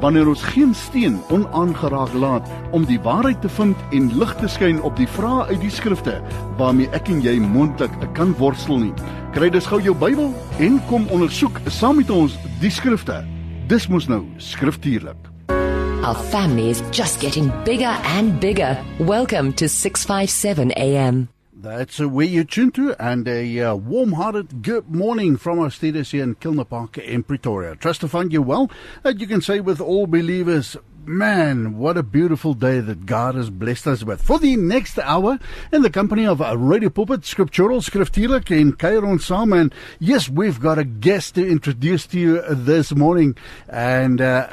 wanneer ons geen steen onaangeraak laat om die waarheid te vind en lig te skyn op die vrae uit die skrifte waarmee ek en jy moontlik kan worstel nie. Kry dus gou jou Bybel en kom ondersoek saam met ons die skrifte. Dis mos nou skriftuurlik. Our family is just getting bigger and bigger. Welcome to 657 AM. That's uh, where you tune to, and a uh, warm-hearted good morning from our studios here in Kilner Park in Pretoria. Trust to find you well. And you can say with all believers, man, what a beautiful day that God has blessed us with. For the next hour, in the company of uh, Radio Pulpit, Scriptural, Skriftuurlik, in Kairon Sam, and yes, we've got a guest to introduce to you this morning, and uh,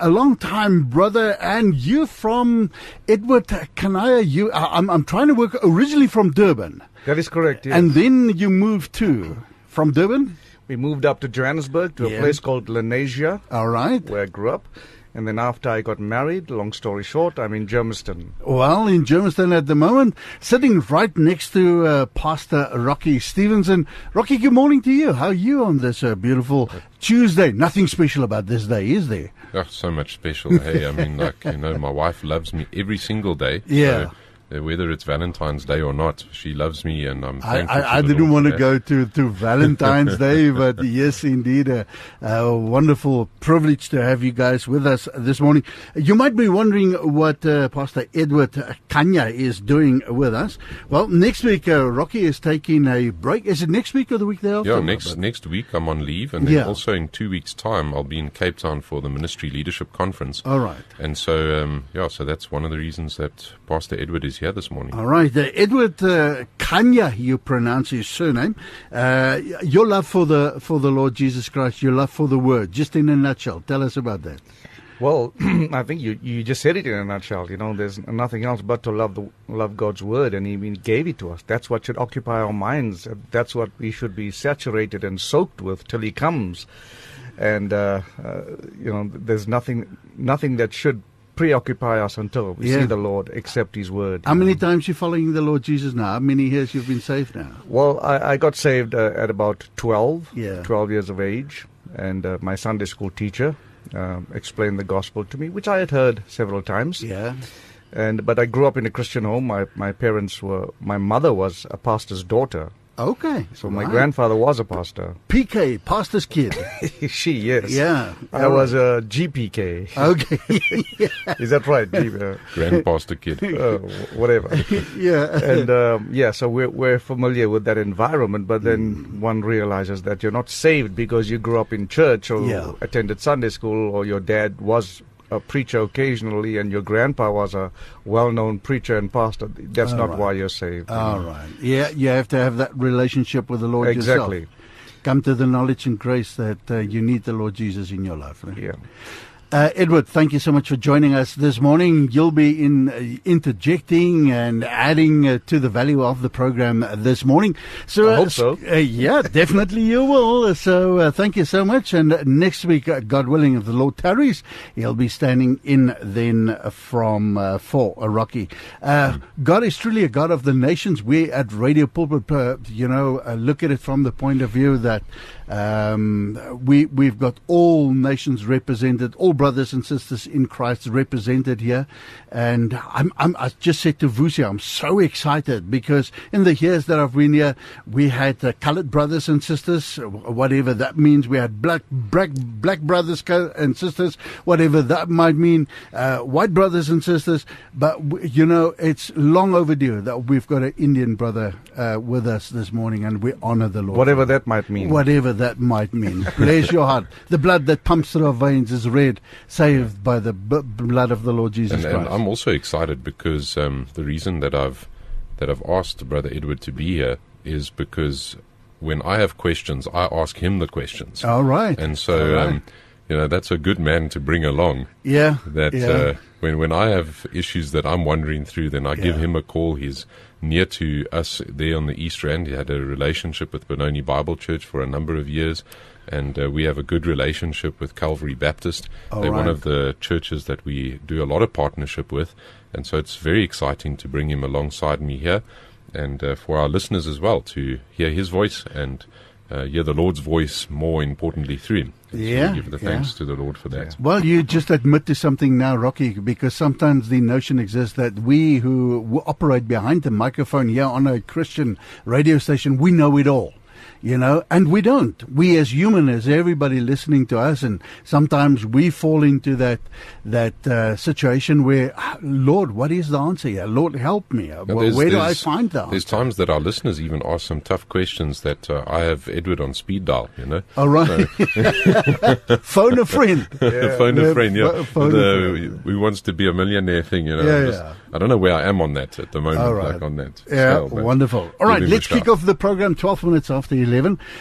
a, a long-time brother, and you from Edward Kanaya. You, I- I'm, I'm trying to work originally from Durban, That is correct. Yes. and then you moved to from Durban. we moved up to Johannesburg to Yeah. a place called Lenasia, All right. where I grew up. And then after I got married, long story short, I'm in Germiston. Well, in Germiston at the moment, sitting right next to uh, Pastor Rocky Stevenson. Rocky, good morning to you. How are you on this uh, beautiful Tuesday? Nothing special about this day, is there? Oh, so much special. Hey, I mean, like, you know, my wife loves me every single day. Yeah. So, whether it's Valentine's Day or not, she loves me, and I'm I, thankful I, I didn't want to go to, to Valentine's Day, but yes, indeed, a, a wonderful privilege to have you guys with us this morning. You might be wondering what uh, Pastor Edward Kanya is doing with us. Well, next week, uh, Rocky is taking a break. Is it next week or the week thereafter? Yeah, next next week I'm on leave, and then Yeah. also in two weeks' time I'll be in Cape Town for the Ministry Leadership Conference. All right. And so, um, yeah, so that's one of the reasons that Pastor Edward is here this morning. All right, uh, Edward uh, Kanya, you pronounce his surname. Uh, your love for the for the Lord Jesus Christ, your love for the Word, just in a nutshell. Tell us about that. Well, I think you, you just said it in a nutshell. You know, there's nothing else but to love the love God's word, and He even gave it to us. That's what should occupy our minds. That's what we should be saturated and soaked with till He comes. And uh, uh, you know, there's nothing nothing that should preoccupy us until we Yeah. see the Lord accept His word. How many know. times you following the Lord Jesus now? How many years you've been saved now? Well, I, I got saved uh, at about 12, Yeah. 12 years of age, and uh, my Sunday school teacher um, explained the gospel to me, which I had heard several times. Yeah. And but I grew up in a Christian home. My my parents were. My mother was a pastor's daughter, Okay. so my Right. grandfather was a pastor. PK, pastor's kid. she yes. Yeah. I was a GPK. Okay. Is that right? G, uh, Grand Pastor Kid. uh, whatever. yeah. and um, yeah, so we're, we're familiar with that environment, but then Mm. one realizes that you're not saved because you grew up in church or Yeah. attended Sunday school or your dad was a preacher occasionally and your grandpa was a well-known preacher and pastor. That's All not right. why you're saved. All right. Yeah, you have to have that relationship with the Lord Exactly. yourself. Come to the knowledge and grace that uh, you need the Lord Jesus in your life. right? Yeah. Uh, Edward, thank you so much for joining us this morning. You'll be in uh, interjecting and adding uh, to the value of the program this morning. So, I uh, hope so. Uh, yeah, definitely you will. So, uh, thank you so much. And next week, uh, God willing, if the Lord tarries, he'll be standing in then from uh, for Rocky. Uh, God is truly a God of the nations. We at Radio Pulpit, uh, you know, uh, look at it from the point of view that um, we we've got all nations represented, all brothers and sisters in Christ represented here, and I'm, I'm I just said to Vusi, I'm so excited because in the years that I've been here, we had uh, colored brothers and sisters, whatever that means. We had black black black brothers and sisters, whatever that might mean, uh, white brothers and sisters. But you know, it's long overdue that we've got an Indian brother uh, with us this morning, and we honor the Lord. Whatever that might mean. Whatever that might mean. Bless your heart. The blood that pumps through our veins is red, saved by the b- blood of the Lord Jesus and, and I'm also excited because um, the reason that I've that I've asked Brother Edward to be here is because when I have questions, I ask him the questions. All right. And so, right. um, you know, that's a good man to bring along. Yeah. That yeah. uh, when when I have issues that I'm wandering through, then I give him a call. He's near to us there on the East Rand. He had a relationship with Benoni Bible Church for a number of years, and uh, we have a good relationship with Calvary Baptist. All They're one of the churches that we do a lot of partnership with, and so it's very exciting to bring him alongside me here, and uh, for our listeners as well to hear his voice and. Uh, hear the Lord's voice more importantly through him. And so we Yeah, give the yeah. thanks to the Lord for that. Well, you just admit to something now, Rocky, because sometimes the notion exists that we who operate behind the microphone here on a Christian radio station, we know it all. You know, and we don't. We as human, as everybody listening to us, and sometimes we fall into that that uh, situation where, "Ah, Lord, what is the answer here? Lord, help me. Now, Well, where do I find that? There's times that our listeners even ask some tough questions that uh, I have Edward on speed dial, you know. All right, phone a friend. phone a friend, yeah. pho- phone a the, who wants to be a millionaire thing, you know. Yeah, just- yeah. I don't know where I am on that at the moment, All right. like on that. Ja, scale, wonderful. All right, let's kick off the program 12 minutes after 11.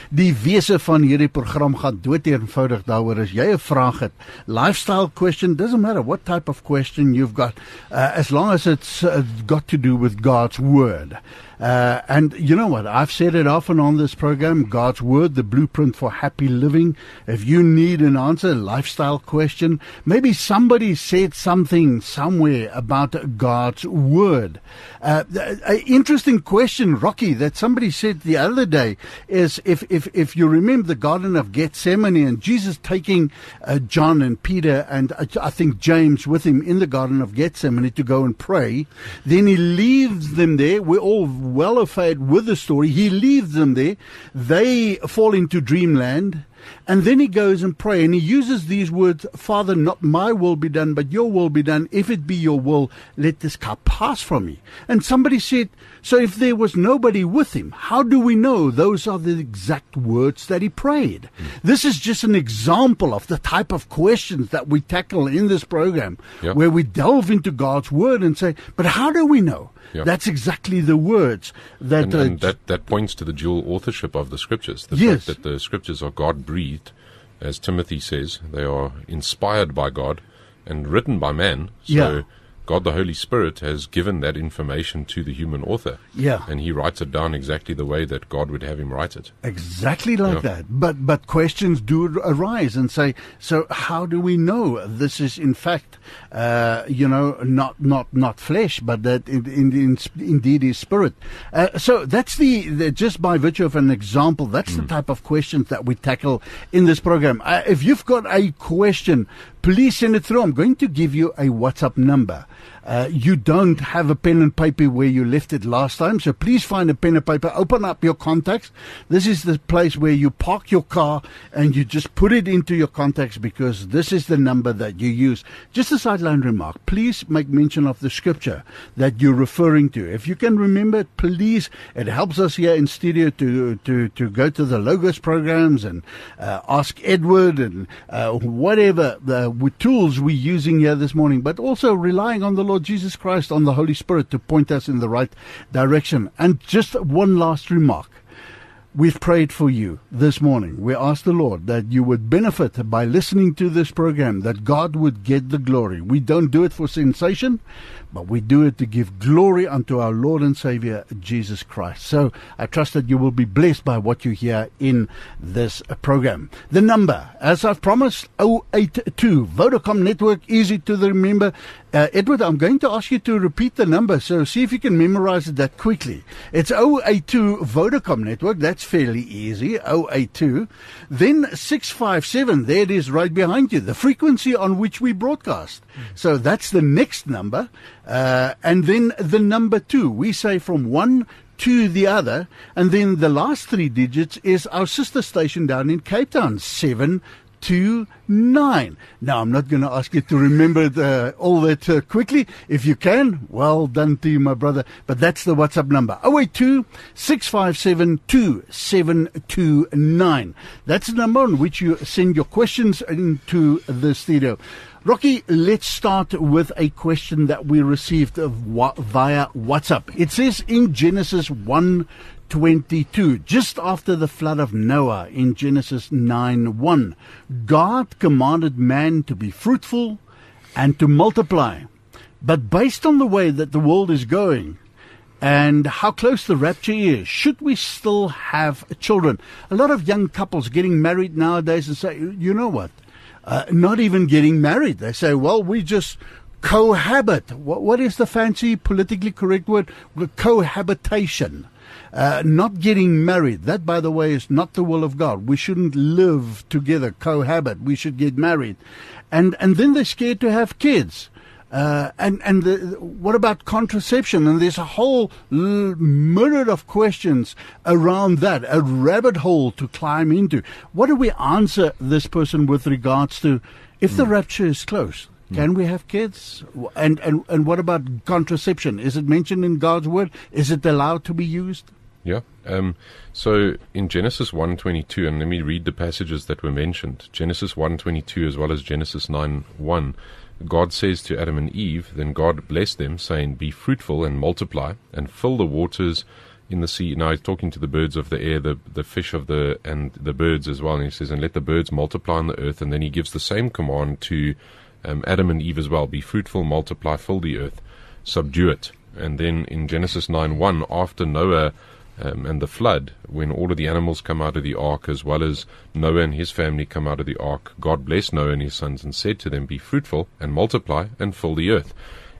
Die wese van hierdie program gaan dood eenvoudig daaroor as jy 'n vraag het. Lifestyle question doesn't matter what type of question you've got uh, as long as it's uh, got to do with God's word. Uh, and you know what? I've said it often on this program God's Word, the blueprint for happy living. If you need an answer, lifestyle question, maybe somebody said something somewhere about God's Word. Uh, an interesting question, Rocky, that somebody said the other day is if, if, if you remember the Garden of Gethsemane and Jesus taking uh, John and Peter and uh, I think James with him in the Garden of Gethsemane to go and pray, then he leaves them there. We're all well afraid with the story. He leaves them there. They fall into dreamland. And then he goes and pray and he uses these words, Father, not my will be done, but your will be done. If it be your will, let this cup pass from me. And somebody said, so if there was nobody with him, how do we know those are the exact words that he prayed? Mm. This is just an example of the type of questions that we tackle in this program, Yeah. where we delve into God's word and say, but how do we know? Yeah. That's exactly the words that, And, uh, and that, that points to the dual authorship of the scriptures. The Yes. fact that the scriptures are God breathed, as Timothy says, they are inspired by God and written by man. So Yeah. God the Holy Spirit has given that information to the human author. Yeah. And he writes it down exactly the way that God would have him write it. Exactly like Yeah. that. But but questions do arise and say, so how do we know this is in fact, uh, you know, not not not flesh, but that in, in, in, indeed is spirit. Uh, so that's the, the just by virtue of an example, that's the type of questions that we tackle in this program. Uh, if you've got a question, please send it through. I'm going to give you a WhatsApp number. Uh, you don't have a pen and paper where you left it last time, so please find a pen and paper. Open up your contacts. This is the place where you park your car and you just put it into your contacts because this is the number that you use. Just a sideline remark. Please make mention of the scripture that you're referring to. If you can remember it, please. It helps us here in studio to to to go to the Logos programs and uh, ask Edward and uh, whatever the tools we're using here this morning, but also relying on the Lord Jesus Christ, on the Holy Spirit to point us in the right direction. And just one last remark. We've prayed for you this morning. We ask the Lord that you would benefit by listening to this program, that God would get the glory. We don't do it for sensation, but we do it to give glory unto our Lord and Savior, Jesus Christ. So I trust that you will be blessed by what you hear in this program. The number, as I've promised, 082 Vodacom Network, easy to remember. Uh, Edward, I'm going to ask you to repeat the number, so see if you can memorize it that quickly. It's 082 Vodacom Network, that's fairly easy, 082. Then 657, there it is right behind you, the frequency on which we broadcast. So that's the next number. Uh, and then the number two, we say from one to the other. And then the last three digits is our sister station down in Cape Town, 729. Now, I'm not going to ask you to remember all that uh, quickly. If you can, well done to you, my brother. But that's the WhatsApp number 082 657 2729. That's the number on which you send your questions into the studio. Rocky, let's start with a question that we received via WhatsApp. It says in Genesis 1 22, just after the flood of Noah in Genesis 9 1. God commanded man to be fruitful and to multiply. But based on the way that the world is going, and how close the rapture is. Should we still have children? A lot of young couples getting married nowadays and say, you know what? Uh, not even getting married. They say, well, we just cohabit. What, what is the fancy politically correct word? Cohabitation. Uh, not getting married. That, by the way, is not the will of God. We shouldn't live together, cohabit. We should get married. And, and then they're scared to have kids. Uh, and and the, what about contraception? And there's a whole l- myriad of questions around that, a rabbit hole to climb into. What do we answer this person with regards to if the rapture is close? Can we have kids? And, and and what about contraception? Is it mentioned in God's word? Is it allowed to be used? Yeah. Um, so in Genesis 1:22, and let me read the passages that were mentioned. Genesis 1:22 as well as Genesis 9:1. God says to Adam and Eve, then God blessed them, saying, Be fruitful and multiply, and fill the waters in the sea. Now he's talking to the birds of the air, the the fish of the and the birds as well. And he says, And let the birds multiply on the earth. And then he gives the same command to um, Adam and Eve as well. Be fruitful, multiply, fill the earth, subdue it. And then in Genesis 9 1, after Noah um, and the flood, when all of the animals come out of the ark, as well as Noah and his family come out of the ark, God blessed Noah and his sons and said to them, Be fruitful and multiply and fill the earth.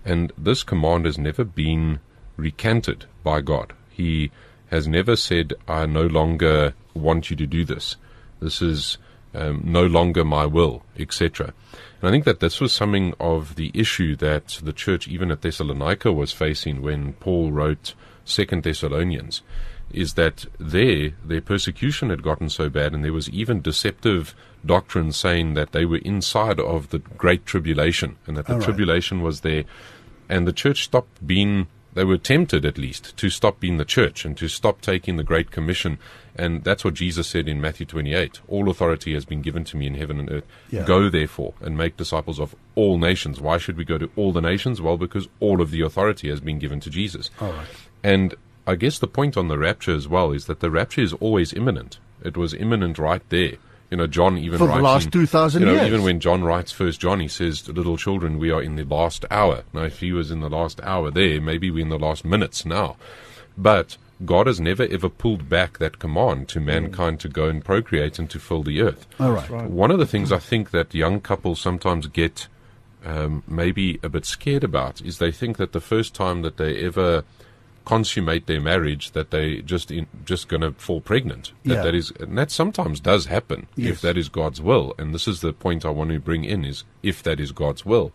And this command has never been recanted by God. He has never said, I no longer want you to do this. This is um, no longer my will, etc. And I think that this was something of the issue that the church, even at Thessalonica, was facing when Paul wrote Second Thessalonians is that there their persecution had gotten so bad, and there was even deceptive doctrine saying that they were inside of the great tribulation, and that the right. tribulation was there, and the church stopped being. They were tempted, at least, to stop being the church and to stop taking the Great Commission. And that's what Jesus said in Matthew 28 All authority has been given to me in heaven and earth. Yeah. Go, therefore, and make disciples of all nations. Why should we go to all the nations? Well, because all of the authority has been given to Jesus. All right. And I guess the point on the rapture as well is that the rapture is always imminent. It was imminent right there. You know, John even For the last in- 2,000 you know, years. Even when John writes First John, he says, "Little children, we are in the last hour." Now, if he was in the last hour there, maybe we're in the last minutes now. But God has never ever pulled back that command to mankind to go and procreate and to fill the earth. All right. One of the things I think that young couples sometimes get um, maybe a bit scared about is they think that the first time that they ever consummate their marriage that they just in, just going to fall pregnant. That Yeah. that is and that sometimes does happen Yes. if that is God's will. And this is the point I want to bring in is if that is God's will.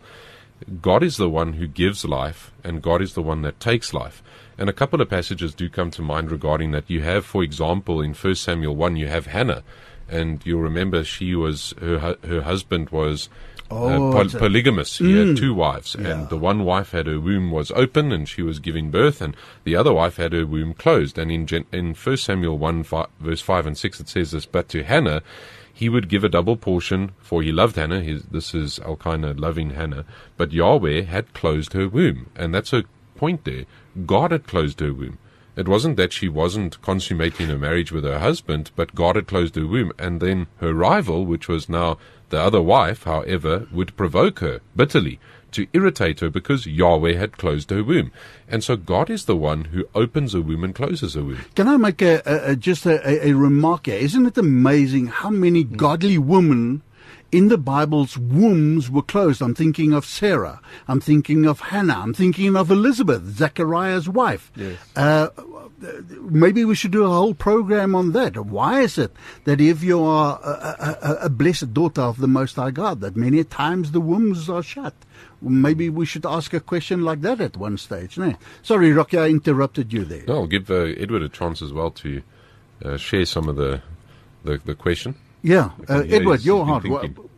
God is the one who gives life, and God is the one that takes life. And a couple of passages do come to mind regarding that. You have, for example, in 1 Samuel 1, you have Hannah, and you'll remember she was, her, her husband was Oh, uh, poly- polygamous. He had two wives, Yeah. and the one wife had her womb was open, and she was giving birth, and the other wife had her womb closed. And in, Gen- in 1 Samuel 1, fi- verse 5 and 6, it says this, But to Hannah, he would give a double portion, for he loved Hannah. His, this is Elkanah loving Hannah. But Yahweh had closed her womb. And that's a point there. God had closed her womb. It wasn't that she wasn't consummating her marriage with her husband, but God had closed her womb. And then her rival, which was now the other wife, however, would provoke her bitterly to irritate her because Yahweh had closed her womb. And so God is the one who opens a womb and closes a womb. Can I make a, a, a just a, a, a remark here? Isn't it amazing how many godly women in the Bible's wombs were closed? I'm thinking of Sarah. I'm thinking of Hannah. I'm thinking of Elizabeth, Zechariah's wife. Yes. Uh, maybe we should do a whole program on that. Why is it that if you are a, a, a- blessed daughter of the Most High God, that many times the wombs are shut? Maybe we should ask a question like that at one stage. No? Sorry, Rocky, I interrupted you there. No, I'll give uh, Edward a chance as well to uh, share some of the the, the question. Yeah, uh, Edward, your heart. been Wha- thinking.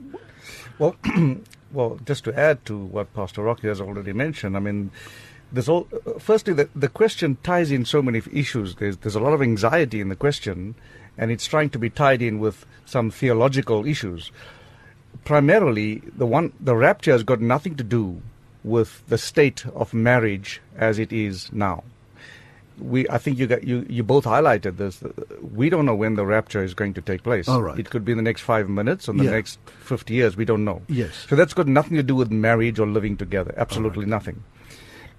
Well, well, just to add to what Pastor Rocky has already mentioned, I mean, there's all. uh, Firstly, the, the question ties in so many issues. There's there's a lot of anxiety in the question, and it's trying to be tied in with some theological issues. Primarily, the one the rapture has got nothing to do with the state of marriage as it is now. We I think you got you you both highlighted this. We don't know when the rapture is going to take place. All right. It could be in the next five minutes or the Yeah. next fifty years. We don't know. Yes. So that's got nothing to do with marriage or living together. Absolutely nothing.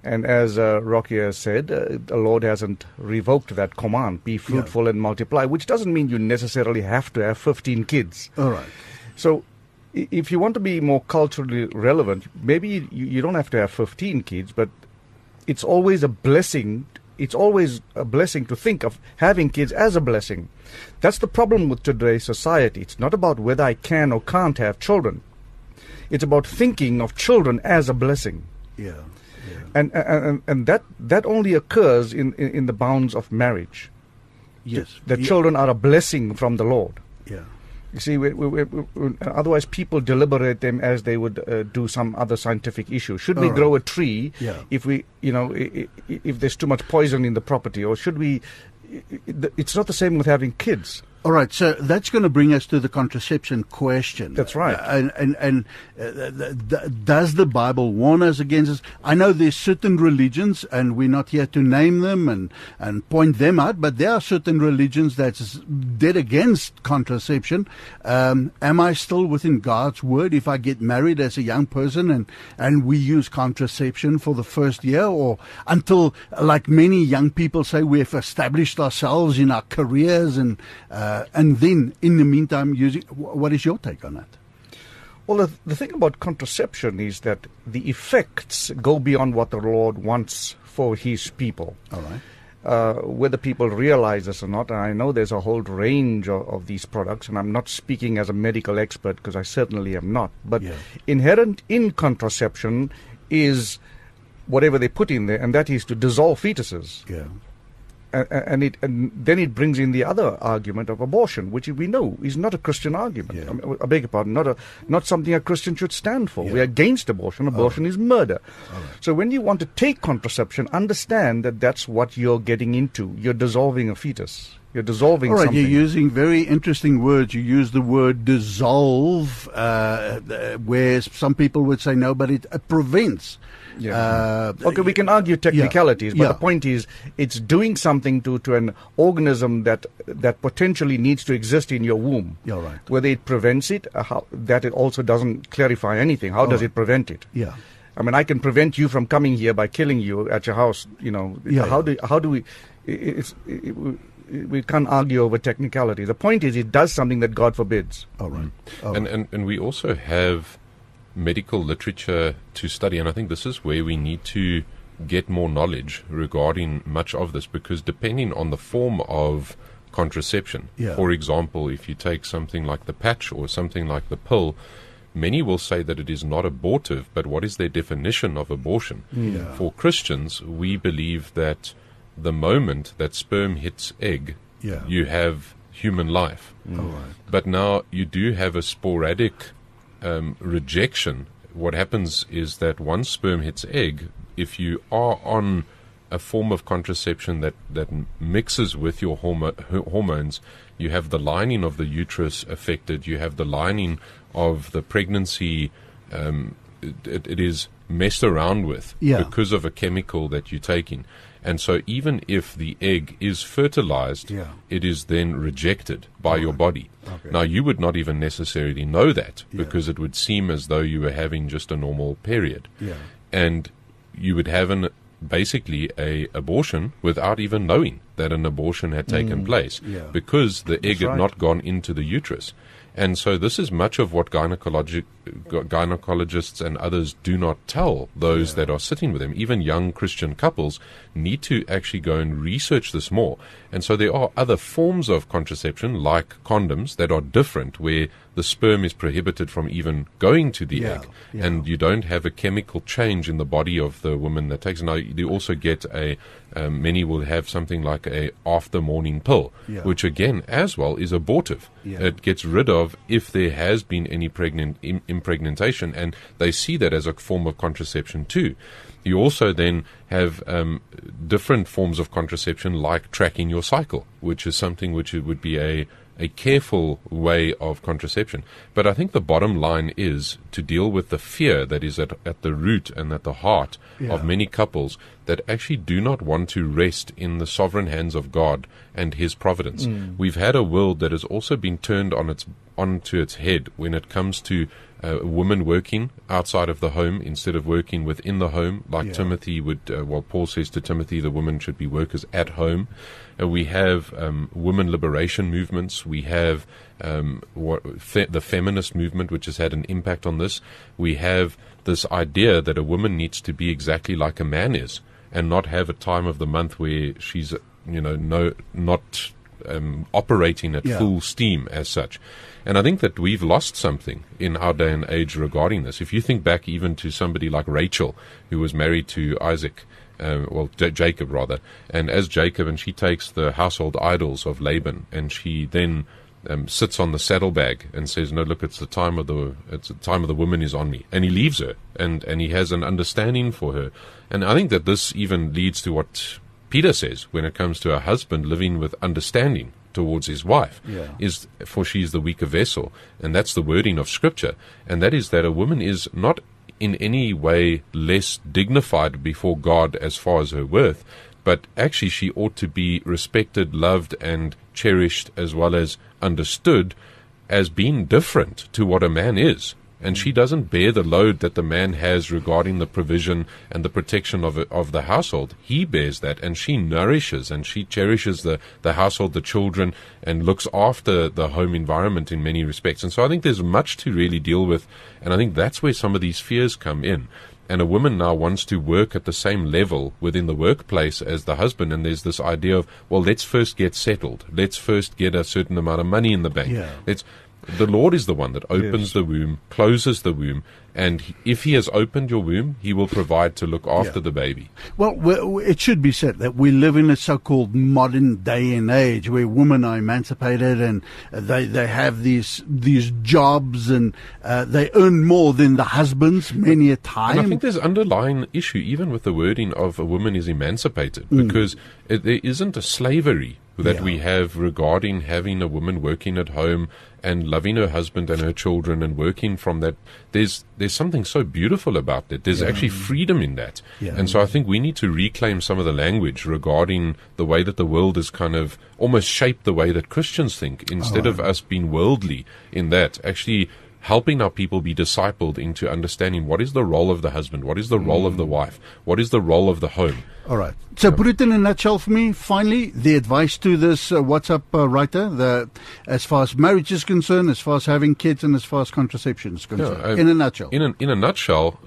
And as uh, Rocky has said, uh, the Lord hasn't revoked that command: be fruitful and multiply, which doesn't mean you necessarily have to have fifteen kids. All right. So, if you want to be more culturally relevant, maybe you, you don't have to have 15 kids, but it's always a blessing. It's always a blessing to think of having kids as a blessing. That's the problem with today's society. It's not about whether I can or can't have children. It's about thinking of children as a blessing. Yeah. And, and, and that, that only occurs in, in, in the bounds of marriage. Yes. The Yeah. children are a blessing from the Lord. Yeah. You see, we, we, we, we, otherwise people deliberate them as they would uh, do some other scientific issue. Should we All right. grow a tree Yeah. if we, you know, i- i- if there's too much poison in the property, or should we? It's not the same with having kids. All right, so that's going to bring us to the contraception question. That's right. Uh, and and, and uh, th- does the Bible warn us against this? I know there's certain religions, and we're not here to name them and, and point them out, but there are certain religions that's dead against contraception. Um, am I still within God's word if I get married as a young person and, and we use contraception for the first year or until, like many young people say, we've established ourselves in our careers and uh, and then in the meantime using. What is your take on that? Well, the, the thing about contraception is that the effects go beyond what the Lord wants for His people. All right. uh, whether people realize this or not. And I know there's a whole range of, of these products, and I'm not speaking as a medical expert because I certainly am not. But Yeah. inherent in contraception is whatever they put in there, and that is to dissolve fetuses. Yeah. And, and it and then it brings in the other argument of abortion, which we know is not a Christian argument. Yeah. I, mean, I beg your pardon, not a not something a Christian should stand for. Yeah. We're against abortion. Abortion is murder. So when you want to take contraception, understand that that's what you're getting into. You're dissolving a fetus. You're dissolving All right, something. you're using very interesting words. You use the word dissolve, uh, uh, where some people would say no, but it uh, prevents. Yeah. Uh, Okay, we can argue technicalities, but Yeah. the point is, it's doing something to, to an organism that that potentially needs to exist in your womb. Yeah, right. Whether it prevents it, uh, how, that it also doesn't clarify anything. How does right. it prevent it? Yeah. I mean, I can prevent you from coming here by killing you at your house. You know, Yeah, how yeah. do how do we? i- It's it, we- we can't argue over technicality. The point is, it does something that God forbids. All right. Mm-hmm. All and, right. and and we also have medical literature to study, and I think this is where we need to get more knowledge regarding much of this, because depending on the form of contraception, Yeah. for example, if you take something like the patch or something like the pill, many will say that it is not abortive, but what is their definition of abortion? Yeah. For Christians, we believe that the moment that sperm hits egg, Yeah. you have human life. All right. But now you do have a sporadic um, rejection. What happens is that once sperm hits egg, if you are on a form of contraception that, that mixes with your hormo- hormones, you have the lining of the uterus affected, you have the lining of the pregnancy. Um, it, it is messed around with Yeah. because of a chemical that you're taking. And so, even if the egg is fertilized, Yeah. it is then rejected by your body. Okay. Now, you would not even necessarily know that Yeah. because it would seem as though you were having just a normal period. Yeah. And you would have an basically a abortion without even knowing that an abortion had taken place Mm. yeah. because the egg had right. not gone into the uterus. And so this is much of what gynecologi- gy- gynecologists and others do not tell those that are sitting with them. Even young Christian couples need to actually go and research this more. And so there are other forms of contraception, like condoms, that are different, where the sperm is prohibited from even going to the Yeah, egg, yeah. and you don't have a chemical change in the body of the woman that takes. it. Now you also get a. Um, many will have something like a after morning pill, Yeah. which again, as well, is abortive. Yeah. It gets rid of if there has been any pregnant Im- impregnation, and they see that as a form of contraception too. You also then have um, different forms of contraception, like tracking your cycle, which is something which would be a a careful way of contraception. But I think the bottom line is to deal with the fear that is at, at the root and at the heart Yeah. of many couples that actually do not want to rest in the sovereign hands of God and His providence. We've had a world that has also been turned on its onto its head when it comes to uh, women working outside of the home instead of working within the home, like Yeah. Timothy would. Uh, well, Paul says to Timothy, the women should be workers at home. Uh, we have um, women liberation movements. We have um, what, fe- the feminist movement, which has had an impact on this. We have this idea that a woman needs to be exactly like a man is, and not have a time of the month where she's, you know, no, not um, operating at Yeah. full steam as such. And I think that we've lost something in our day and age regarding this. If you think back even to somebody like Rachel, who was married to Isaac, um, well, J- Jacob rather, and as Jacob, and she takes the household idols of Laban, and she then um, sits on the saddlebag and says, "No, look, it's the time of the it's the time of the woman is on me," and he leaves her, and and he has an understanding for her, and I think that this even leads to what Peter says when it comes to a husband living with understanding towards his wife Yeah. is for she is the weaker vessel. And that's the wording of scripture. And that is that a woman is not in any way less dignified before God as far as her worth but actually she ought to be respected loved and cherished as well as understood as being different to what a man is and she doesn't bear the load that the man has regarding the provision and the protection of of the household. He bears that, and she nourishes and she cherishes the the household, the children, and looks after the home environment in many respects. And so I think there's much to really deal with, and I think that's where some of these fears come in. And a woman now wants to work at the same level within the workplace as the husband, and there's this idea of, well, let's first get settled. Let's first get a certain amount of money in the bank. Yeah. Let's the Lord is the one that opens Yes. the womb, closes the womb, and if He has opened your womb, He will provide to look after Yeah. the baby. Well, it should be said that we live in a so-called modern day and age where women are emancipated and they they have these these jobs and uh, they earn more than the husbands many a And I time. think there's underlying issue even with the wording of a woman is emancipated because it, there isn't a slavery that Yeah. we have regarding having a woman working at home and loving her husband and her children and working from that. There's there's something so beautiful about that. There's actually freedom in that. Yeah. And so I think we need to reclaim some of the language regarding the way that the world is kind of almost shaped the way that Christians think instead oh, of us being worldly in that. Actually helping our people be discipled into understanding what is the role of the husband, what is the role of the wife, what is the role of the home. All right. So put it in a nutshell for me. Finally, the advice to this uh, WhatsApp uh, writer, the as far as marriage is concerned, as far as having kids, and as far as contraception is concerned. uh, in a nutshell. In a, in a nutshell,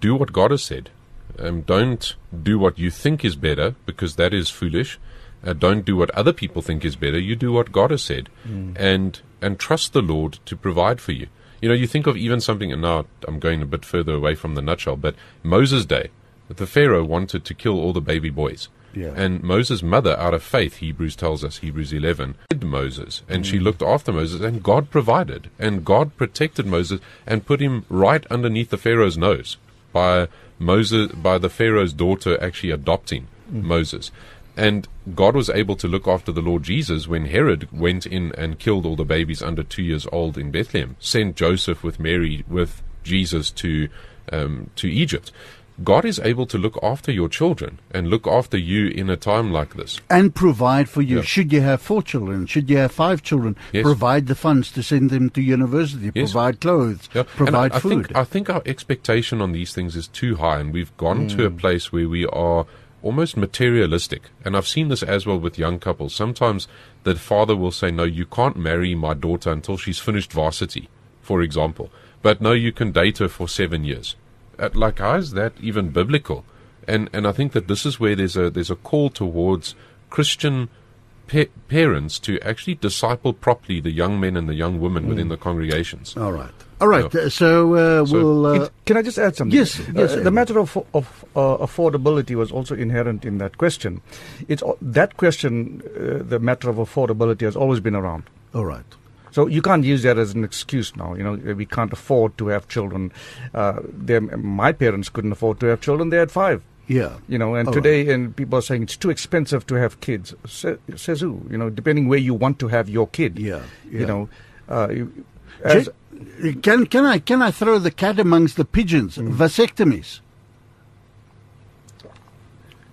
do what God has said. Um, don't do what you think is better because that is foolish. Uh, don't do what other people think is better. You do what God has said, and and trust the Lord to provide for you. You know, you think of even something, and now I'm going a bit further away from the nutshell, but Moses' day, the Pharaoh wanted to kill all the baby boys. Yeah. And Moses' mother, out of faith, Hebrews tells us, Hebrews 11, hid Moses, and she mm. looked after Moses, and God provided, and God protected Moses, and put him right underneath the Pharaoh's nose by Moses, by the Pharaoh's daughter actually adopting mm. Moses. And God was able to look after the Lord Jesus when Herod went in and killed all the babies under two years old in Bethlehem, sent Joseph with Mary, with Jesus to, um, to Egypt. God is able to look after your children and look after you in a time like this. and provide for you. Yeah. Should you have four children? Should you have five children? Yes. Provide the funds to send them to university. Yes. Provide clothes. Yeah, Provide I, I food. Think, I think our expectation on these things is too high, and we've gone to a Mm. place where we are almost materialistic. And I've seen this as well with young couples. Sometimes the father will say, "No, you can't marry my daughter until she's finished varsity," for example. But no, you can date her for seven years. Like, how is that even biblical? And and I think that this is where there's a there's a call towards Christian pa- parents to actually disciple properly the young men and the young women Mm. within the congregations. All right. All right. Yeah. uh, So, uh, So we'll. Uh, It- can I just add something? yes, yes, Uh, the matter of, of uh, affordability was also inherent in that question. It's that question, uh, the matter of affordability, has always been around. all right. So you can't use that as an excuse now. You know, we can't afford to have children. Uh, my parents couldn't afford to have children; they had five. Yeah. You know, and All today, and people are saying it's too expensive to have kids. Says who? You know, depending where you want to have your kid. Yeah, yeah. You know, uh, as, Can can I can I throw the cat amongst the pigeons? Mm. Vasectomies.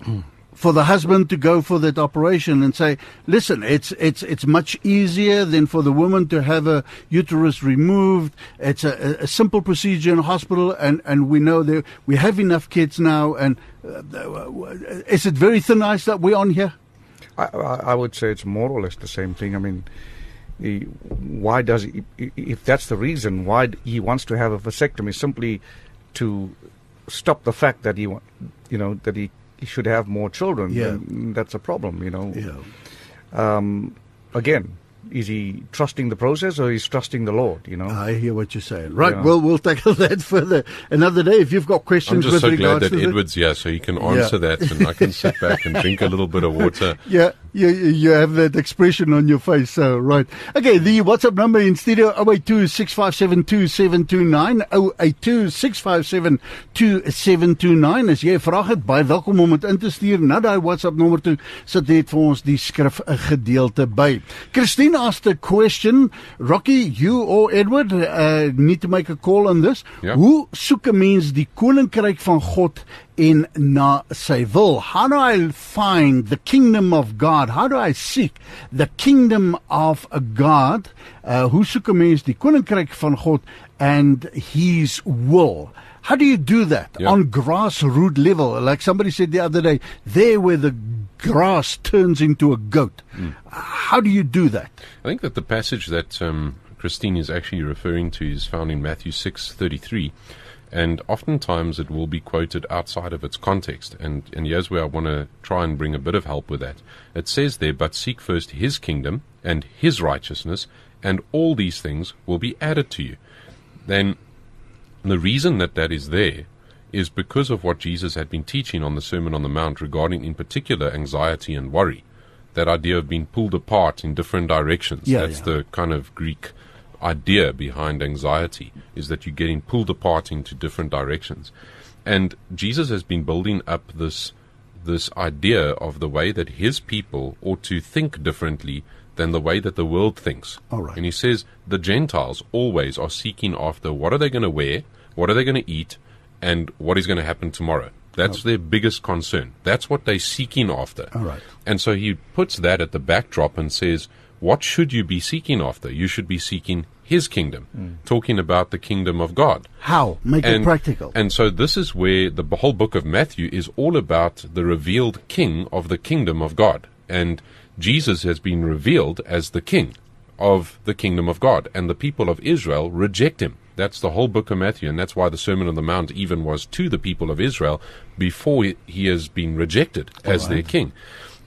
For the husband to go for that operation and say, "Listen, it's it's it's much easier than for the woman to have a uterus removed. It's a, a, a simple procedure in a hospital, and and we know that we have enough kids now. And uh, is it very thin ice that we're on here? I, I I would say it's more or less the same thing. I mean, he, why does he, if that's the reason why he wants to have a vasectomy simply to stop the fact that he, you know, that he, he should have more children? Yeah. then that's a problem. You know. Yeah. Um, again, is he trusting the process or he's trusting the Lord? You know. I hear what you're saying. Right. Yeah. Well, we'll tackle that further another day. If you've got I'm questions just with so glad regards that to the- Edward's here so he can answer that and I can sit back and drink a little bit of water. Yeah, you, you have that expression on your face, so right. Okay, the WhatsApp number in studio 082 657 2729 082 657 2729 As jy 'n vraag het, baie welkom om dit in te stuur na daai WhatsApp nommer toe. Sit net vir ons die skrif 'n gedeelte by. Christine asked a question, Rocky, you or Edward uh, need to make a call on this. Ja. Hoe soek 'n mens die koninkryk van God en na sy wil? How do I find the kingdom of God? How do I seek the kingdom of a God? Uh hoe soek 'n mens die koninkryk van God and his will? How do you do that Ja. on grassroots level? Like somebody said the other day, there where the grass turns into a goat. How do you do that? I think that the passage that um, Christine is actually referring to is found in Matthew 6:33, and oftentimes it will be quoted outside of its context. And and here's where I want to try and bring a bit of help with that. It says there, "But seek first His kingdom and His righteousness, and all these things will be added to you." Then the reason that that is there is because of what Jesus had been teaching on the Sermon on the Mount regarding, in particular, anxiety and worry. That idea of being pulled apart in different directions. Yeah, That's yeah. the kind of Greek idea behind anxiety, is that you're getting pulled apart into different directions. And Jesus has been building up this this idea of the way that his people ought to think differently than the way that the world thinks. All right. And he says the Gentiles always are seeking after what are they going to wear, what are they going to eat, and what is going to happen tomorrow. That's their biggest concern. That's what they're seeking after. All right. And so he puts that at the backdrop and says, What should you be seeking after? You should be seeking his kingdom, hmm. talking about the kingdom of God. How? Make it practical. And so this is where the whole book of Matthew is all about the revealed king of the kingdom of God. And Jesus has been revealed as the king of the kingdom of God. And the people of Israel reject him. That's the whole book of Matthew. And that's why the Sermon on the Mount even was to the people of Israel before he- has been rejected as their king.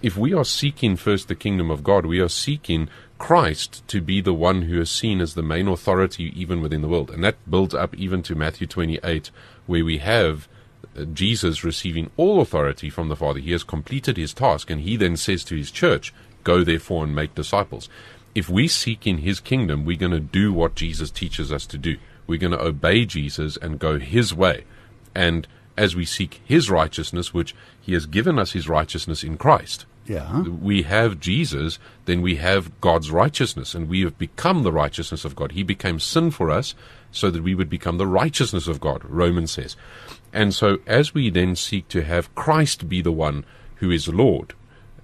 If we are seeking first the kingdom of God, we are seeking Christ to be the one who is seen as the main authority even within the world. And that builds up even to Matthew 28, where we have uh, Jesus receiving all authority from the Father. He has completed his task, and he then says to his church, Go therefore and make disciples. If we seek in his kingdom, we're going to do what Jesus teaches us to do. We're going to obey Jesus and go his way. And as we seek his righteousness, which he has given us his righteousness in Christ, Yeah. we have Jesus, then we have God's righteousness, and we have become the righteousness of God. He became sin for us so that we would become the righteousness of God, Romans says. And so, as we then seek to have Christ be the one who is Lord,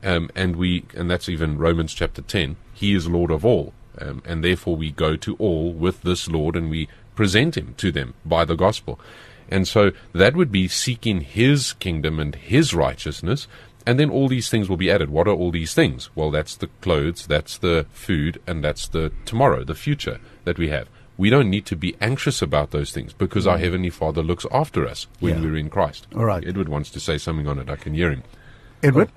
um, and we, and that's even Romans chapter 10, He is Lord of all, um, and therefore we go to all with this Lord and we present Him to them by the gospel. And so that would be seeking His kingdom and His righteousness, and then all these things will be added. What are all these things? Well, that's the clothes, that's the food, and that's the tomorrow, the future that we have. We don't need to be anxious about those things because our mm. Heavenly Father looks after us when Yeah. we're in Christ. All right. Edward wants to say something on it. I can hear him. Edward?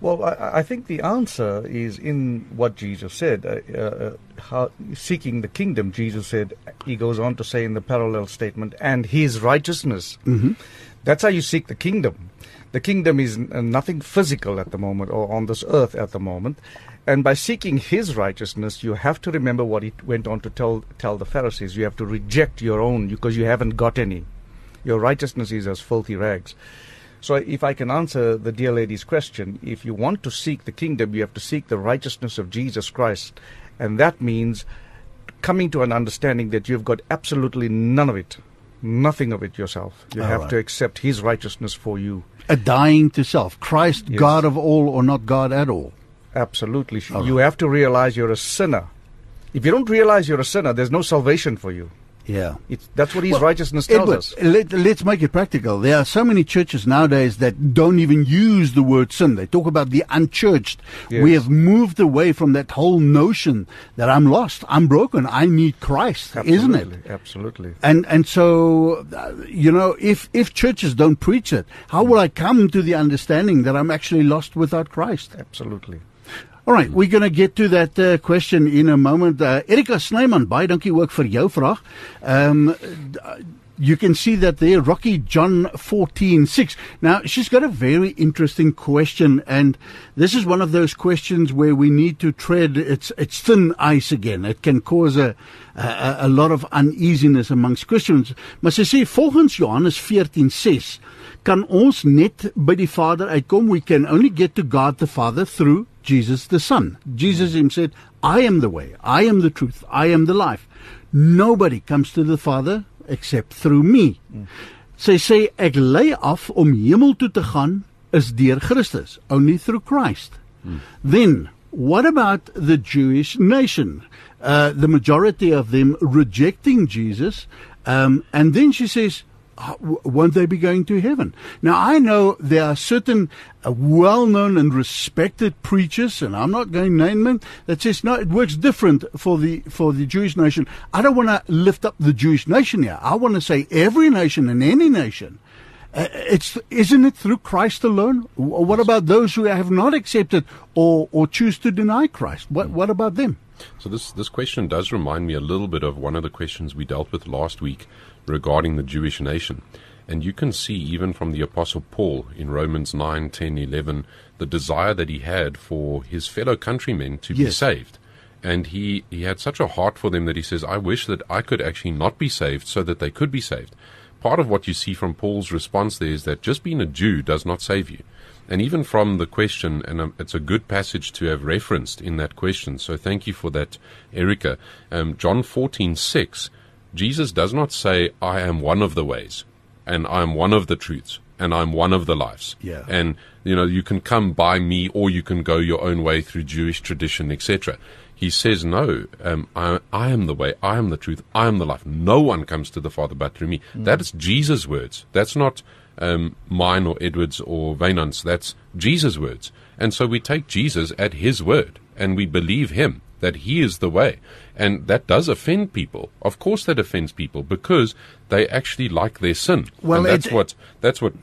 Well, I, I think the answer is in what Jesus said. Uh, uh, how, seeking the kingdom, Jesus said, he goes on to say in the parallel statement, and his righteousness. Mm-hmm. That's how you seek the kingdom. The kingdom is uh, nothing physical at the moment or on this earth at the moment. And by seeking his righteousness, you have to remember what he went on to tell, tell the Pharisees. You have to reject your own because you haven't got any. Your righteousness is as filthy rags. So, if I can answer the dear lady's question, if you want to seek the kingdom, you have to seek the righteousness of Jesus Christ. And that means coming to an understanding that you've got absolutely none of it, nothing of it yourself. You All have right. to accept His righteousness for you. A dying to self. Christ, Yes. God of all or not God at all. Absolutely. All You have to realize you're a sinner. If you don't realize you're a sinner, there's no salvation for you. Yeah. It's, that's what His Well, righteousness tells Edward, us. Let, let's make it practical. There are so many churches nowadays that don't even use the word sin. They talk about the unchurched. Yes. We have moved away from that whole notion that I'm lost, I'm broken, I need Christ, isn't it? Absolutely, Absolutely. And and so, uh, you know, if if churches don't preach it, how will I come to the understanding that I'm actually lost without Christ? Absolutely. All right, we're going to get to that uh, question in a moment. Uh, Erika Snyman, baie dankie ook vir jou vraag. Um, you can see that there, Rocky John 14:6. Now, she's got a very interesting question, and this is one of those questions where we need to tread it's it's thin ice again. It can cause a a, a lot of uneasiness amongst Christians. Maar sy sê volgens Johannes 14:6 kan ons net by die Vader uitkom. We can only get to God the Father through Jesus the Son. Jesus himself said, I am the way, I am the truth, I am the life. Nobody comes to the Father except through me. Sy sê ek lei af om hemel toe te gaan is deur Christus, only through Christ. Then what about the Jewish nation? Uh, the majority of them rejecting Jesus. Um, and then she says, "Uh, w- won't they be going to heaven? Now, I know there are certain uh, well known and respected preachers, and I'm not going to name them, that says, no, it works different for the, for the Jewish nation. I don't want to lift up the Jewish nation here. I want to say every nation and any nation. Uh, it's isn't it through Christ alone? What about those who have not accepted or or choose to deny Christ? What what about them? So this this question does remind me a little bit of one of the questions we dealt with last week regarding the Jewish nation. And you can see even from the apostle Paul in Romans 9, 10, 11 the desire that he had for his fellow countrymen to be saved. And he, he had such a heart for them that he says, I wish that I could actually not be saved so that they could be saved. Part of what you see from Paul's response there is that just being a Jew does not save you. And even from the question, and um, it's a good passage to have referenced in that question. So thank you for that, Erica. Um, John fourteen six, Jesus does not say, "I am one of the ways, and I am one of the truths, and I'm one of the lives." Yeah. And you know, you can come by me, or you can go your own way through Jewish tradition, etc. He says, "No, um, I, I am the way, I am the truth, I am the life. No one comes to the Father but through me." That is Jesus' words. That's not um, mine or Edward's or Wynand's. That's Jesus' words. And so we take Jesus at his word and we believe him that he is the way. And that does offend people. Of course that offends people because they actually like their sin. Well, and that's it- what that's what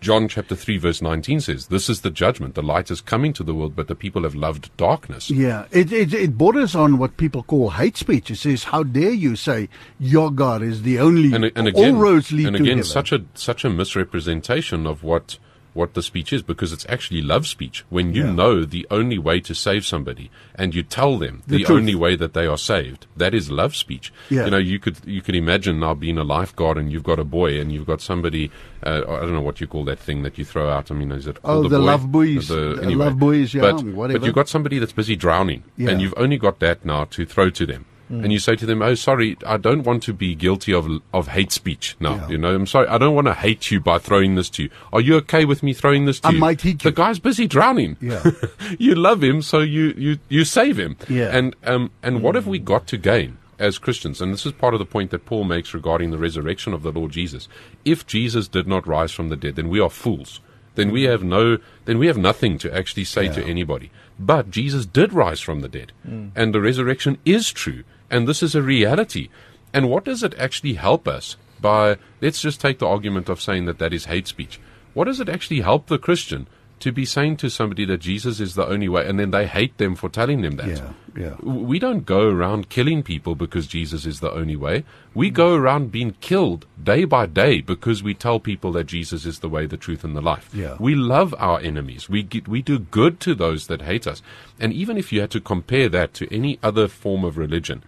John chapter 3 verse 19 says. This is the judgment. The light is coming to the world, but the people have loved darkness. Yeah, it, it it borders on what people call hate speech. It says, "How dare you say your God is the only and, and again, all roads lead and to again, such a such a misrepresentation of what what the speech is because it's actually love speech. When you Yeah. know the only way to save somebody and you tell them The the, only way that they are saved, that is love speech. Yeah. You know, you could you could imagine now being a lifeguard and you've got a boy and you've got somebody. Uh, I don't know what you call that thing that you throw out. I mean, is it Oh, the buoy? love buoys. The, The anyway. love buoys, yeah, but, whatever. But you've got somebody that's busy drowning, Yeah. and you've only got that now to throw to them. Mm. And you say to them, "Oh, sorry, I don't want to be guilty of of hate speech now. Yeah. You know, I'm sorry, I don't want to hate you by throwing this to you. Are you okay with me throwing this to I you? might hit you. The guy's busy drowning. Yeah. you love him, so you you you save him. Yeah. And um and what have we got to gain? As Christians, and this is part of the point that Paul makes regarding the resurrection of the Lord Jesus. If Jesus did not rise from the dead, then we are fools. Then we have no, then we have nothing to actually say to anybody. But Jesus did rise from the dead, and the resurrection is true, and this is a reality. And what does it actually help us by? Let's just take the argument of saying that that is hate speech. What does it actually help the Christian to be saying to somebody that Jesus is the only way, and then they hate them for telling them that? Yeah, yeah. We don't go around killing people because Jesus is the only way. We go around being killed day by day because we tell people that Jesus is the way, the truth, and the life. Yeah. We love our enemies. We get, we do good to those that hate us. And even if you had to compare that to any other form of religion,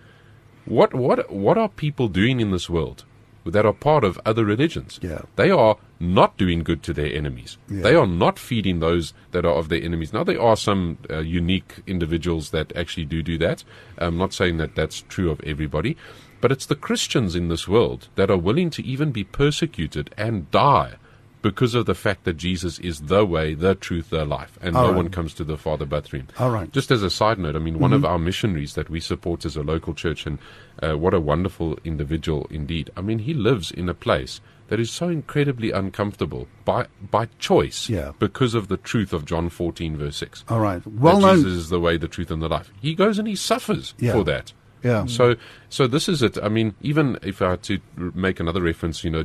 what what what are people doing in this world that are part of other religions. Yeah. They are not doing good to their enemies. Yeah. They are not feeding those that are of their enemies. Now, there are some uh, unique individuals that actually do do that. I'm not saying that that's true of everybody, but it's the Christians in this world that are willing to even be persecuted and die because of the fact that Jesus is the way, the truth, the life, and All no right. one comes to the Father but through him. All right. Just as a side note, I mean, one of our missionaries that we support is a local church, and uh, what a wonderful individual indeed. I mean, he lives in a place that is so incredibly uncomfortable by by choice Yeah. because of the truth of John 14, verse 6. All right. Well known. Jesus is the way, the truth, and the life. He goes and he suffers Yeah. for that. Yeah. So, so this is it. I mean, even if I had to make another reference, you know,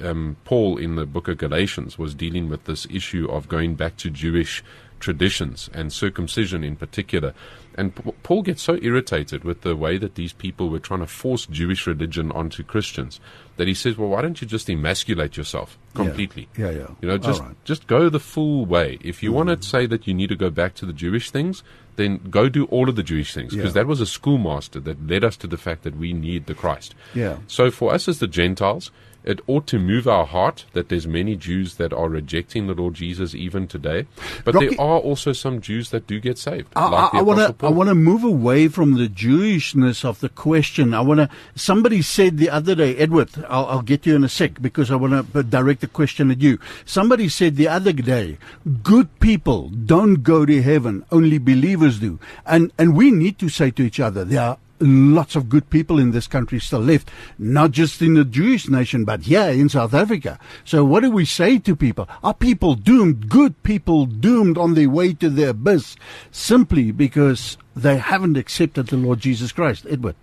um, Paul in the book of Galatians was dealing with this issue of going back to Jewish traditions and circumcision in particular. And Paul gets so irritated with the way that these people were trying to force Jewish religion onto Christians that he says, "Well, why don't you just emasculate yourself completely? Yeah, yeah. You know, just right. just go the full way. If you want to say that you need to go back to the Jewish things, then go do all of the Jewish things because Yeah. that was a schoolmaster that led us to the fact that we need the Christ. Yeah. So for us as the Gentiles, it ought to move our heart that there's many Jews that are rejecting the Lord Jesus even today, but Rocky- there are also some Jews that do get saved. I, like I, I want to. I want to move away from the Jewishness of the question. I want to. Somebody said the other day, Edward. I'll, I'll get you in a sec because I want to direct the question at you. Somebody said the other day, good people don't go to heaven. Only believers do. And and we need to say to each other, there are lots of good people in this country still left, not just in the Jewish nation, but here in South Africa. So what do we say to people? Are people doomed, good people doomed on their way to the abyss simply because they haven't accepted the Lord Jesus Christ? Edward.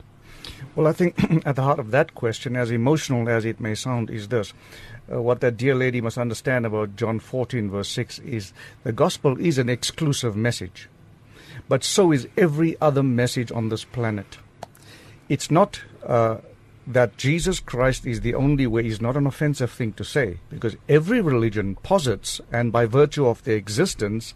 Well, I think at the heart of that question, as emotional as it may sound, is this. Uh, what that dear lady must understand about John 14, verse 6, is the gospel is an exclusive message. But so is every other message on this planet. It's not uh, that Jesus Christ is the only way, is not an offensive thing to say, because every religion posits, and by virtue of their existence,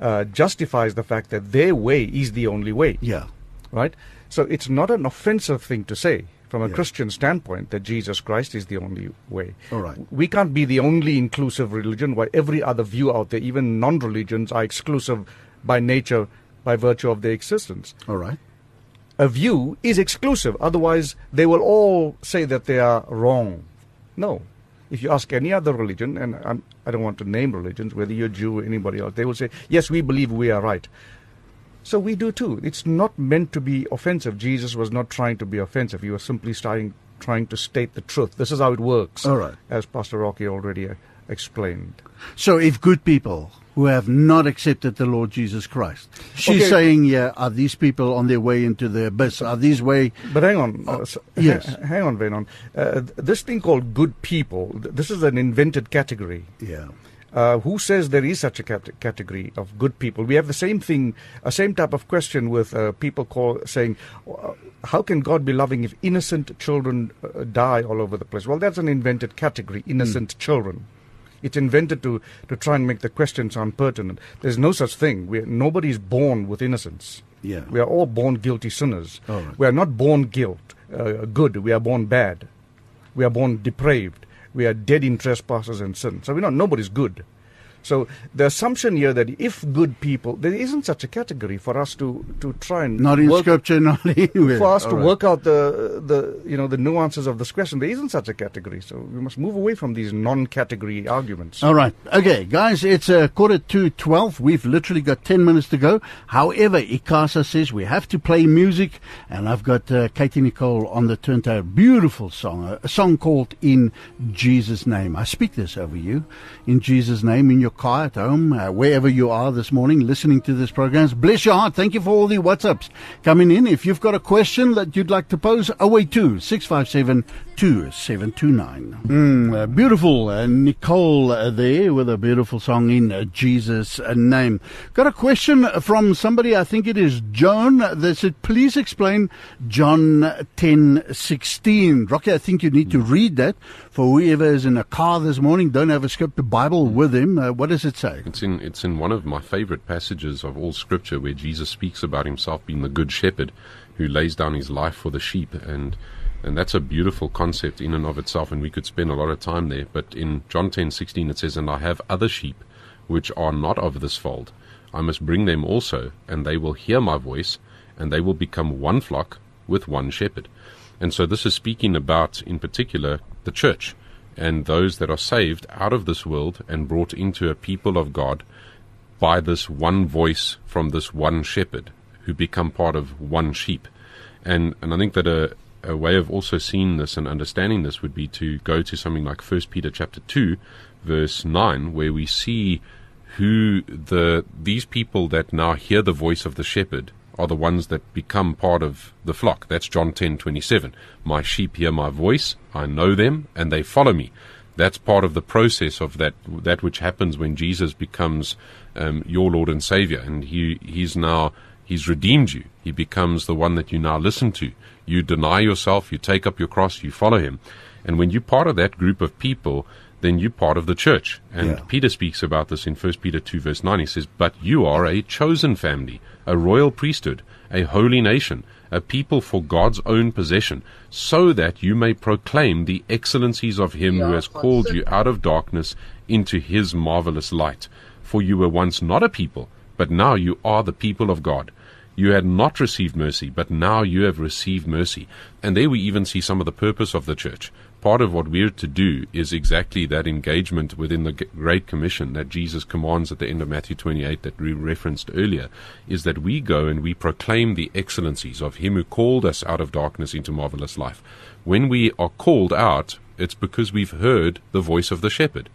uh, justifies the fact that their way is the only way Yeah. right? So it's not an offensive thing to say from a Yeah. Christian standpoint that Jesus Christ is the only way. All right. We can't be the only inclusive religion while every other view out there, even non religions, are exclusive by nature, by virtue of their existence. All right. A view is exclusive, otherwise, they will all say that they are wrong. No. If you ask any other religion, and I'm, I don't want to name religions, whether you're Jew or anybody else, they will say, yes, we believe we are right. So we do too. It's not meant to be offensive. Jesus was not trying to be offensive. He was simply starting, trying to state the truth. This is how it works. All right. As Pastor Rocky already uh, explained. So if good people who have not accepted the Lord Jesus Christ, she's Okay. saying, yeah, are these people on their way into the abyss? Are these way? But hang on. uh, so- yes. hang on, Wynand. Uh, this thing called good people, th- this is an invented category. Yeah. Uh, who says there is such a cat- category of good people? We have the same thing, a same type of question with uh, people call, saying, uh, "How can God be loving if innocent children uh, die all over the place?" Well, that's an invented category, innocent children. It's invented to, to try and make the question sound pertinent. There's no such thing. We're, nobody's born with innocence. Yeah. We are all born guilty sinners. Right. We are not born guilt, uh, good. We are born bad. We are born depraved. We are dead in trespasses and sin. So we're not, nobody's good. So the assumption here that if good people, there isn't such a category for us to, to try and Not in work, scripture, not anywhere. for us All to right. work out the the you know the nuances of this question. There isn't such a category. So we must move away from these non-category arguments. All right. Okay, guys, it's a quarter to 12. We've literally got 10 minutes to go. However, Ikasa says we have to play music, and I've got uh, Katy Nichole on the turntable. Beautiful song, a, a song called In Jesus' Name. I speak this over you. In Jesus' name, in your car, at home, uh, wherever you are this morning, listening to this program. Bless your heart. Thank you for all the WhatsApps coming in. If you've got a question that you'd like to pose, 082 657 2729. Mm, uh, beautiful. Uh, Nichole uh, there with a beautiful song in uh, Jesus' uh, name. Got a question from somebody, I think it is Joan, that said, please explain John 10 16. Rocky, I think you need to read that for whoever is in a car this morning, don't have a scripted Bible with him. Uh, what does it say? It's in it's in one of my favorite passages of all Scripture where Jesus speaks about himself being the good shepherd who lays down his life for the sheep, and And that's a beautiful concept in and of itself, and we could spend a lot of time there. But in John ten sixteen it says, And I have other sheep which are not of this fold. I must bring them also, and they will hear my voice, and they will become one flock with one shepherd. And so this is speaking about, in particular, the church and those that are saved out of this world and brought into a people of God by this one voice from this one shepherd who become part of one sheep. And and I think that a, a way of also seeing this and understanding this would be to go to something like First Peter chapter two, verse nine, where we see who the these people that now hear the voice of the shepherd are the ones that become part of the flock. That's John ten twenty seven. My sheep hear my voice, I know them, and they follow me. That's part of the process of that that which happens when Jesus becomes um, your Lord and Savior, and he he's now he's redeemed you. He becomes the one that you now listen to. You deny yourself, you take up your cross, you follow him, and when you're part of that group of people, then you're part of the church. And Yeah. Peter speaks about this in 1 Peter 2, verse 9. He says, But you are a chosen family, a royal priesthood, a holy nation, a people for God's own possession, so that you may proclaim the excellencies of him who has called you out of darkness into his marvelous light. For you were once not a people, but now you are the people of God. You had not received mercy, but now you have received mercy. And there we even see some of the purpose of the church. Part of what we're to do is exactly that engagement within the Great Commission that Jesus commands at the end of Matthew 28 that we referenced earlier, is that we go and we proclaim the excellencies of Him who called us out of darkness into marvelous life. When we are called out, it's because we've heard the voice of the shepherd.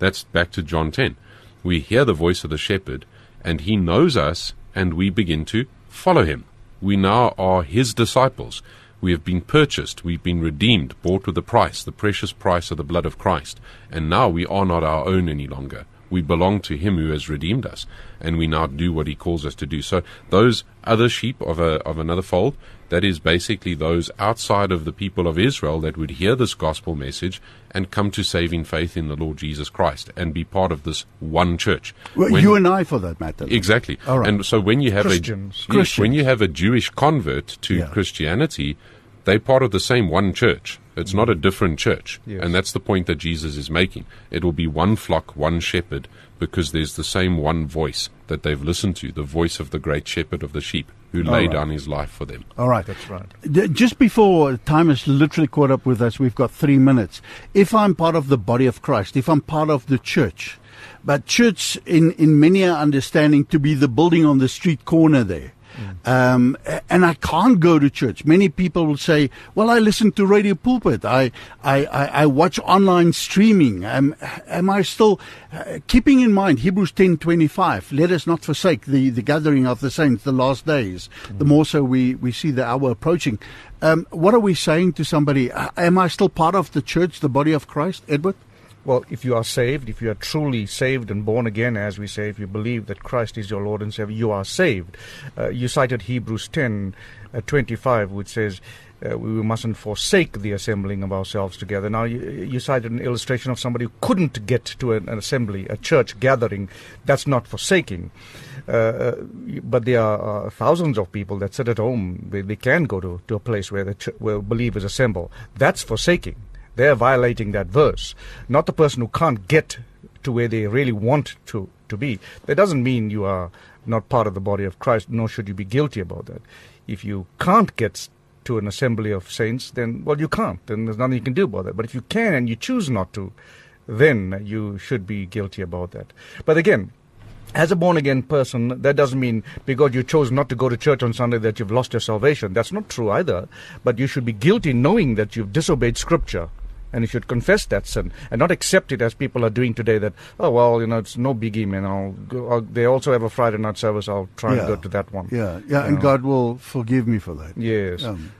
That's back to John 10. We hear the voice of the shepherd, and he knows us, and we begin to follow him. We now are his disciples. We have been purchased, we've been redeemed, bought with a price, the precious price of the blood of Christ. And now we are not our own any longer. We belong to him who has redeemed us, and we now do what he calls us to do. So those other sheep of a of another fold, that is basically those outside of the people of Israel that would hear this gospel message and come to saving faith in the Lord Jesus Christ and be part of this one church. Well, When- you and I, for that matter. Exactly. All right. And so when you have Christians. a Christians. when you have a Jewish convert to Yeah. Christianity, they're part of the same one church. It's not a different church. Yes. And that's the point that Jesus is making. It will be one flock, one shepherd, because there's the same one voice that they've listened to, the voice of the great shepherd of the sheep who All laid right. down his life for them. All right. That's right. Just before time has literally caught up with us, we've got three minutes. If I'm part of the body of Christ, if I'm part of the church, but church in, in many are understanding to be the building on the street corner there. Um, and I can't go to church. Many people will say, "Well, I listen to radio pulpit. I I, I, I watch online streaming. Am, am I still uh, keeping in mind Hebrews ten twenty five? Let us not forsake the, the gathering of the saints, the last days. The more so we, we see the hour approaching. Um, what are we saying to somebody? Uh, Am I still part of the church, the body of Christ, Edward? Well, if you are saved, if you are truly saved and born again, as we say, if you believe that Christ is your Lord and Savior, you are saved. Uh, you cited Hebrews 10 uh, 25, which says, uh, we mustn't forsake the assembling of ourselves together. Now, you, you cited an illustration of somebody who couldn't get to an, an assembly, a church gathering. That's not forsaking. Uh, uh, but there are uh, thousands of people that sit at home. They, they can go to, to a place where the ch- where believers assemble. That's forsaking. They're violating that verse, not the person who can't get to where they really want to, to be. That doesn't mean you are not part of the body of Christ, nor should you be guilty about that. If you can't get to an assembly of saints, then, well, you can't. Then there's nothing you can do about that. But if you can and you choose not to, then you should be guilty about that. But again, as a born again person, that doesn't mean because you chose not to go to church on Sunday that you've lost your salvation. That's not true either. But you should be guilty knowing that you've disobeyed Scripture. And you should confess that sin and not accept it as people are doing today that, oh, well, you know, it's no biggie, man. I'll go, I'll, they also have a Friday night service. I'll try Yeah. and go to that one. Yeah, yeah, You and know. God will forgive me for that. Yes. Um,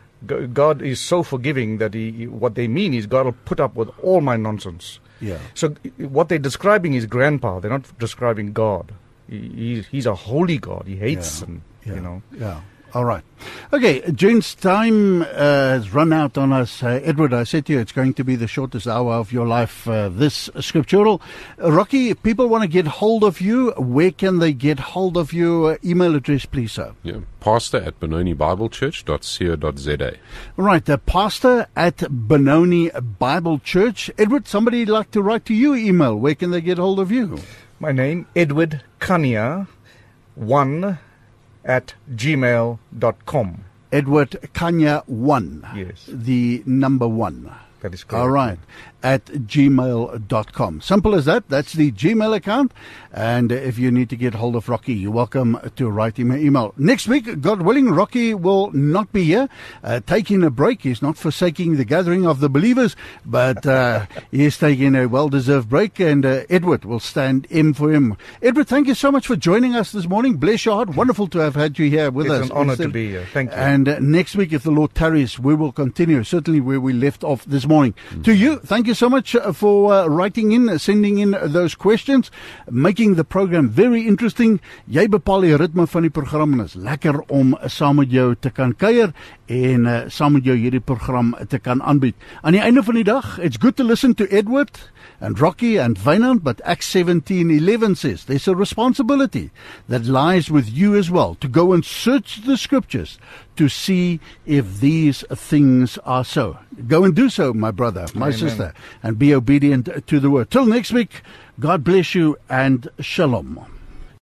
God is so forgiving that he, what they mean is God will put up with all my nonsense. yeah. So what they're describing is grandpa. They're not describing God. He, he's, he's a holy God. He hates Yeah. sin. Yeah, You know. Yeah. All right. Okay, June's time uh, has run out on us. Uh, Edward, I said to you, it's going to be the shortest hour of your life, uh, this Skriftuurlik. Uh, Rocky, if people want to get hold of you, where can they get hold of you? Uh, email address, please, sir. Yeah, pastor at benonibiblechurch.co.za. Right, uh, pastor at Benoni Bible Church. Edward, somebody like to write to you email. Where can they get hold of you? My name, Edward Kanya, 1 at gmail.com. Edward Kanya 1. Yes. The number 1. That is correct. All right. At gmail.com. Simple as that. That's the Gmail account. And if you need to get hold of Rocky, you're welcome to write him an email. Next week, God willing, Rocky will not be here, uh, taking a break. He's not forsaking the gathering of the believers, but uh, he is taking a well deserved break. And uh, Edward will stand in for him. Edward, thank you so much for joining us this morning. Bless your heart. Wonderful to have had you here with It's us. It's an honor to be here. Thank you. and uh, next week, if the Lord tarries, we will continue certainly where we left off this morning. To you, thank you so much uh, for uh, writing in, sending in those questions, making the program very interesting. Jy bepaal die ritme van die program en is lekker om saam met jou te kan kuier en uh, saam met jou hierdie program te kan aanbied. Aan die einde van die dag, it's good to listen to Edward and Rocky and Wynand, but Acts 17:11 says there's a responsibility that lies with you as well to go and search the scriptures to see if these things are so. Go and do so, my brother, my Amen. sister, and be obedient to the word. Till next week, God bless you and shalom.